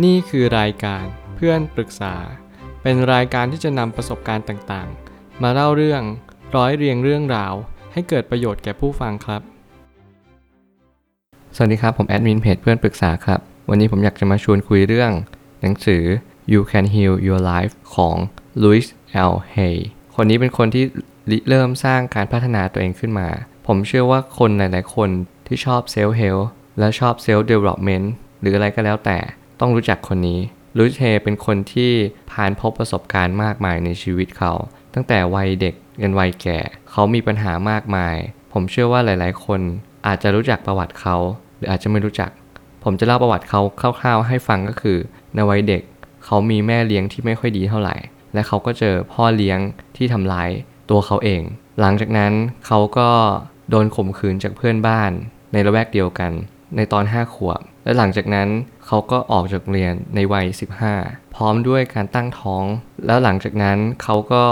นี่คือรายการเพื่อนปรึกษา เป็นรายการที่จะนำประสบการณ์ต่างๆ มาเล่าเรื่องร้อยเรียงเรื่องราว ให้เกิดประโยชน์แก่ผู้ฟังครับ สวัสดีครับ ผมแอดมินเพจเพื่อนปรึกษาครับ วันนี้ผมอยากจะมาชวนคุยเรื่อง หนังสือ You Can Heal Your Life ของ Louis L. Hay คนนี้เป็นคนที่ริเริ่มสร้างการพัฒนาตัวเองขึ้นมา ผมเชื่อว่าคนหลาย ๆ คนที่ชอบ self-help และชอบ self-development หรืออะไรก็แล้วแต่ ต้องรู้จักคนนี้ Louise Hay เป็นคนที่ผ่านพบประสบการณ์มากมายในชีวิตเขา ตั้งแต่วัยเด็กยันวัยแก่ เขามีปัญหามากมาย ผมเชื่อว่าหลายๆ คนอาจจะรู้จักประวัติเขา หรืออาจจะไม่รู้จัก ผมจะเล่าประวัติเขาคร่าวๆ ให้ฟังก็คือ ในวัยเด็ก เขามีแม่เลี้ยงที่ไม่ค่อยดีเท่าไหร่ และเขาก็เจอพ่อเลี้ยงที่ทำร้ายตัวเขาเอง หลังจากนั้นเขาก็โดนข่มขืนจากเพื่อนบ้าน ในละแวกเดียวกัน ในตอน5ขวบ และหลังจากนั้นเขาก็ออกจากเรียนในวัย 15 พร้อมด้วยการตั้งท้อง แล้วหลังจากนั้นเขาก็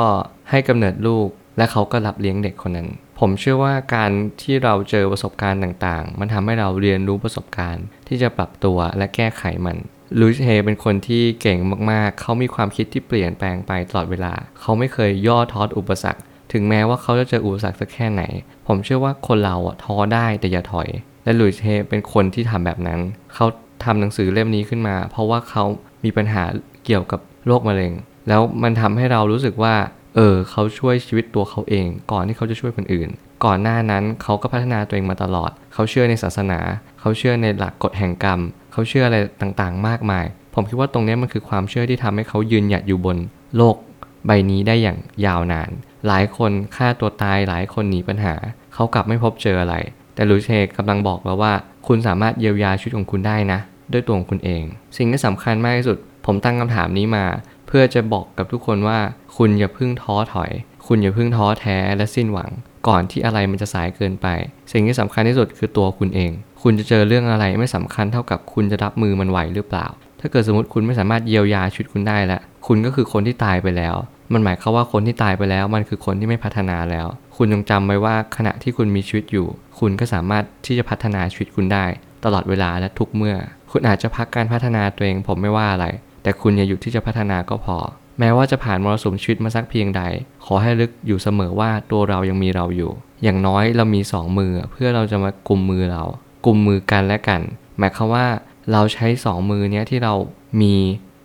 ให้กำเนิดลูก และเขาก็รับเลี้ยงเด็กคนนั้น ผมเชื่อว่าการที่เราเจอประสบการณ์ต่างๆ มันทำให้เราเรียนรู้ประสบการณ์ ที่จะปรับตัวและแก้ไขมันลูชเฮเป็นคนที่เก่งมากๆ เขามีความคิดที่เปลี่ยนแปลงไปตลอดเวลา เขาไม่เคยย่อท้ออุปสรรค ถึงแม้ว่าเขาจะเจออุปสรรคสักแค่ไหน ผมเชื่อว่าคนเราอะท้อได้แต่อย่าถอย และลุยเฮเป็นคนที่ทำแบบนั้น เขาทำหนังสือเล่มนี้ขึ้นมา เพราะว่าเขามีปัญหาเกี่ยวกับโรคมะเร็ง แล้วมันทำให้เรารู้สึกว่า เออ เขาช่วยชีวิตตัวเขาเอง ก่อนที่เขาจะช่วยคนอื่น ก่อนหน้านั้นเขาก็พัฒนาตัวเองมาตลอด เขาเชื่อในศาสนา เขาเชื่อในหลักกฎแห่งกรรม เขาเชื่ออะไรต่างๆ มากมาย ผมคิดว่าตรงนี้มันคือความเชื่อที่ทำให้เขายืนหยัดอยู่บนโลกใบนี้ได้อย่างยาวนาน หลายคนฆ่าตัวตายหลายคนหนีปัญหา เขากลับไม่พบเจออะไร แต่ลูเชกำลังบอกเราว่า คุณสามารถเยียวยาชีวิตของคุณได้นะ ด้วยตัวของคุณเอง สิ่งที่สำคัญมากที่สุด ผมตั้งคำถามนี้มา เพื่อจะบอกกับทุกคนว่า คุณอย่าเพิ่งท้อถอย คุณอย่าเพิ่งท้อแท้และสิ้นหวัง ก่อนที่อะไรมันจะสายเกินไป สิ่งที่สำคัญที่สุดคือตัวคุณเอง คุณจะเจอเรื่องอะไรไม่สำคัญเท่ากับคุณจะรับมือมันไหวหรือเปล่า ถ้าเกิดสมมติคุณไม่สามารถเยียวยาชีวิตคุณได้แล้วคุณก็คือคนที่ตายไปแล้ว มันหมายความว่าคนที่ตายไปแล้ว มันคือคนที่ไม่พัฒนาแล้ว คุณจงจำไว้ว่าขณะที่คุณมีชีวิตอยู่ คุณก็สามารถที่จะพัฒนาชีวิตคุณได้ ตลอดเวลาและทุกเมื่อ คุณอาจจะพักการพัฒนาตัวเองผมไม่ว่าอะไร แต่คุณอย่าหยุดที่จะพัฒนาก็พอ แม้ว่าจะผ่านมรสุมชีวิตมาสักเพียงใด ขอให้ลึกอยู่เสมอว่าตัวเรายังมีเราอยู่ อย่างน้อยเรามีสองมือ เพื่อเราจะมากุมมือเรากุมมือกันและกัน หมายความว่าเราใช้สองมือเนี้ยที่เรามี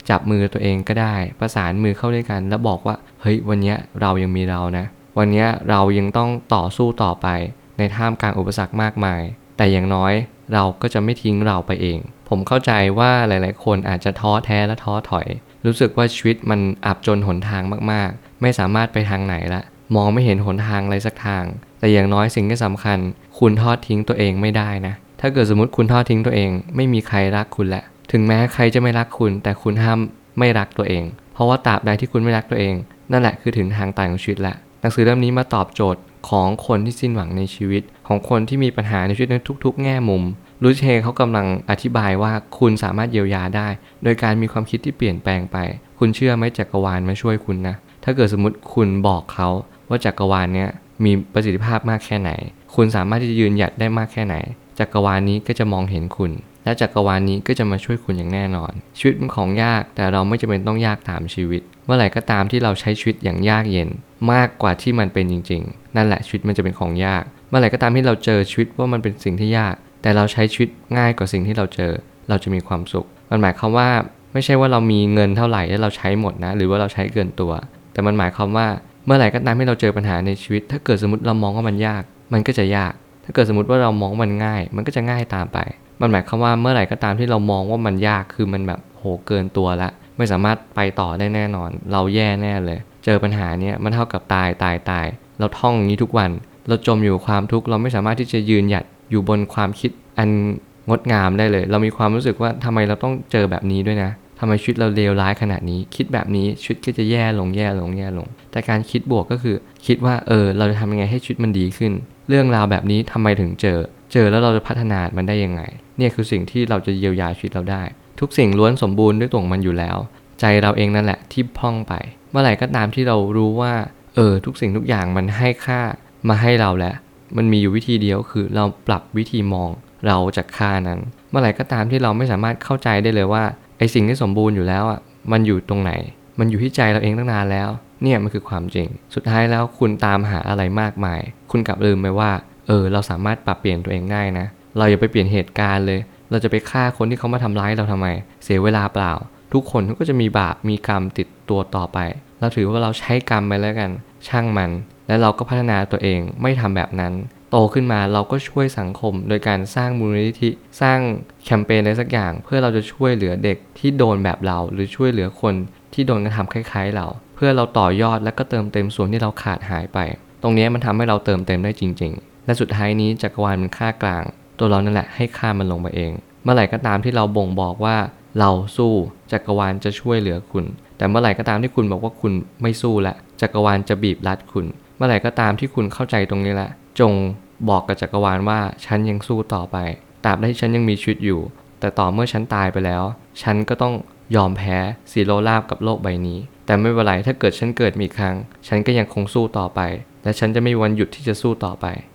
จับมือตัวเองก็ได้ ประสานมือเข้าด้วยกัน แล้วบอกว่า เฮ้ยวันนี้เรายังมีเรานะ วันนี้เรายังต้องต่อสู้ต่อไป ในท่ามกลางอุปสรรคมากมาย แต่อย่างน้อยเราก็จะไม่ทิ้งเราไปเอง ผมเข้าใจว่าหลายๆ คนอาจจะท้อแท้และท้อถอย รู้สึกว่าชีวิตมันอับจนหนทางมากๆ ไม่สามารถไปทางไหนละ มองไม่เห็นหนทางอะไรสักทาง แต่อย่างน้อยสิ่งที่สำคัญ คุณทอดทิ้งตัวเองไม่ได้นะ ถ้าเกิดสมมติคุณทอดทิ้งตัวเอง ไม่มีใครรักคุณละ ถึงแม้ใครจะไม่รักคุณ แต่คุณห้ามไม่รักตัวเอง เพราะว่าตราบใดที่คุณไม่รักตัวเอง นั่นแหละคือถึงทางตายของชีวิตละหนังสือเล่มนี้มาตอบโจทย์ของคนที่สิ้นหวังในชีวิต ของคนที่มีปัญหาในชีวิตในทุก ๆ แง่มุมลูเชเขากำลังอธิบายว่าคุณสามารถเยียวยาได้ โดยการมีความคิดที่เปลี่ยนแปลงไป คุณเชื่อไหมจักรวาลมาช่วยคุณนะ ถ้าเกิดสมมติคุณบอกเขาว่าจักรวาลเนี้ยมีประสิทธิภาพมากแค่ไหน คุณสามารถที่จะยืนหยัดได้มากแค่ไหน จักรวาลนี้ก็จะมองเห็นคุณ และจักรวาลนี้ก็จะมาช่วยคุณอย่างแน่นอน ชีวิตเป็นของยากแต่เราไม่จำเป็นต้องยากตามชีวิต เมื่อไหร่ก็ตามที่เราใช้ชีวิตอย่างยากเย็น มากกว่าที่มันเป็นจริง ๆ นั่นแหละชีวิตมันจะเป็นของยาก เมื่อไหร่ก็ตามที่เราเจอชีวิตว่ามันเป็นสิ่งที่ยาก แต่เราใช้ชีวิตง่ายกว่าสิ่งที่เราเจอ เราจะมีความสุข มันหมายความว่าไม่ใช่ว่าเรามีเงินเท่าไหร่แล้วเราใช้หมดนะ หรือว่าเราใช้เกินตัว แต่มันหมายความว่าเมื่อไหร่ก็ตามที่เราเจอปัญหาในชีวิต ถ้าเกิดสมมติเรามองว่ามันยาก มันก็จะยาก ถ้าเกิดสมมติว่าเรามองมันง่าย มันก็จะง่ายตามไป มันหมายความว่าเมื่อไหร่ก็ตามที่เรามองว่ามันยากคือมันแบบโหเกินตัวละ ไม่สามารถไปต่อได้แน่นอน เราแย่แน่เลย เจอปัญหาเนี้ยมันเท่ากับตายตายตาย เราท่องอย่างนี้ทุกวัน เราจมอยู่ความทุกข์เราไม่สามารถที่จะยืนหยัดอยู่บนความคิดอันงดงามได้เลย เรามีความรู้สึกว่าทำไมเราต้องเจอแบบนี้ด้วยนะทำไมชีวิตเราเลวร้ายขนาดนี้ คิดแบบนี้ชีวิตก็จะแย่ลงแย่ลงแย่ลง แต่การคิดบวกก็คือ คิดว่าเออเราจะทำยังไงให้ชีวิตมันดีขึ้น เรื่องราวแบบนี้ทำไมถึงเจอ เจอแล้วเราจะพัฒนามันได้ยังไง เนี่ยคือสิ่งที่เราจะเยียวยาชีวิตเราได้ ทุกสิ่งล้วนสมบูรณ์ด้วยตัวมันอยู่แล้ว ใจเราเองนั่นแหละที่พ่องไป เมื่อไหร่ก็ตามที่เรารู้ว่า เออ ทุกสิ่งทุกอย่างมันให้ค่ามาให้เราแล้ว มันมีอยู่วิธีเดียวคือเราปรับวิธีมองเราจากค่านั้น เมื่อไหร่ก็ตามที่เราไม่สามารถเข้าใจได้เลยว่าไอสิ่งที่สมบูรณ์อยู่แล้วอะมันอยู่ตรงไหน มันอยู่ที่ใจเราเองตั้งนานแล้ว เนี่ยมันคือความจริง สุดท้ายแล้วคุณตามหาอะไรมากมาย คุณกลับลืมไปว่า เออเราสามารถปรับเปลี่ยนตัวเองได้นะ เราอย่าไปเปลี่ยนเหตุการณ์เลย เราจะไปฆ่าคนที่เขามาทำร้ายเราทำไม เสียเวลาเปล่า ทุกคนก็จะมีบาปมีกรรมติดตัวต่อไป เราถือว่าเราใช้กรรมไปแล้วกัน ช่างมัน แล้วเราก็พัฒนาตัวเองไม่ทำแบบนั้น โตขึ้นมาเราก็ช่วยสังคม โดยการสร้างมูลนิธิสร้างแคมเปญอะไรสักอย่าง เพื่อเราจะช่วยเหลือเด็กที่โดนแบบเรา หรือช่วยเหลือคนที่โดนกระทำคล้ายๆ เรา เพื่อเราต่อยอดและก็เติมเต็มส่วนที่เราขาดหายไป ตรงนี้มันทำให้เราเติมเต็มได้จริง ๆ และสุดท้ายนี้จักรวาลมันค่ากลาง ตัวเรานั่นแหละให้ค่ามันลงไปเอง เมื่อไหร่ก็ตามที่เราบ่งบอกว่าเราสู้จักรวาลจะช่วยเหลือคุณ แต่เมื่อไหร่ก็ตามที่คุณบอกว่าคุณไม่สู้ละจักรวาลจะบีบรัดคุณ เมื่อไหร่ก็ตามที่คุณเข้าใจตรงนี้ละจงบอกกับจักรวาลว่าฉันยังสู้ต่อไปตราบใดที่ฉันยังมีชีวิตอยู่ แต่ต่อเมื่อฉันตายไปแล้ว ฉันก็ต้องยอมแพ้สีโรราบกับโลกใบนี้ แต่ไม่เป็นไรถ้าเกิดฉันเกิดมีครั้ง ฉันก็ยังคงสู้ต่อไป และฉันจะไม่มีวันหยุดที่จะสู้ต่อไป